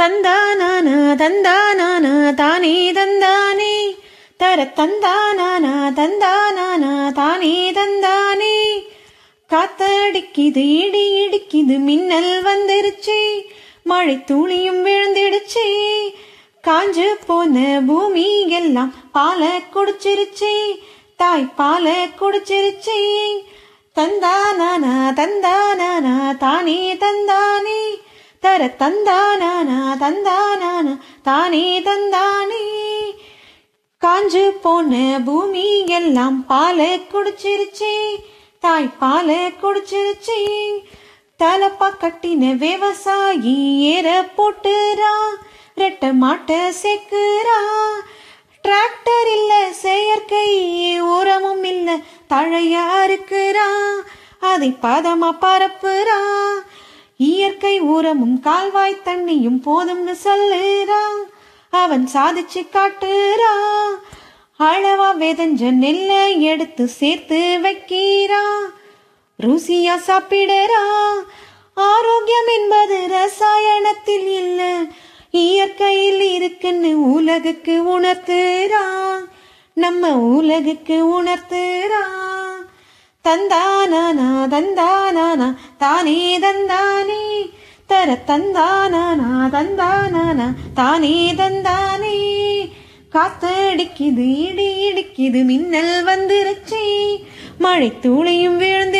தந்தானான தந்தானான தானே தந்தானே. தர தந்தானான தந்தானான தானே தந்தானே. காத்தடிக்குது இடி இடிக்குது மின்னல் வந்துருச்சு. மழை துளியும் விழுந்துடுச்சு. காஞ்சு போன பூமி எல்லாம் பால குடிச்சிருச்சு. தாய் பால குடிச்சிருச்சு. தந்தானானா தந்தானானா தானே தந்தா தர தந்தானானா தந்தானானா தானே தந்தானே. காஞ்சு போன பூமி எல்லாம் பால குடிச்சிருச்சே தாய் பால குடிச்சிருச்சே. தலப்பா கட்டின விவசாயி ஏற போட்டுறா ரெட்ட மாட்ட சேர்க்குறா. டிராக்டர் இல்ல செயற்கை உரமும் இல்ல தழையா இருக்கிறா. அதை பதமா பரப்புறா. இயற்கை உரமும் கால்வாய் தண்ணியும் போதும்னு சொல்லுறா அவன் சாதிச்சு காட்டுறா அளவா வெதஞ்ச நெல்ல எடுத்து சேர்த்து வைக்கிறா ருசியா சாப்பிடுறா ஆரோக்கியம் என்பது ரசாயனத்தில் இல்ல இயற்கையில் இருக்குன்னு உலகுக்கு உணர்த்துறா நம்ம உலகுக்கு உணர்த்துறா தந்தானா தந்தானா தானே தந்தானே. தர தந்தானா தந்தானா தானே தந்தானே. காத்தடிக்குது இடி இடிக்குது மின்னல் வந்துருச்சு. மழை தூளையும் விழுந்து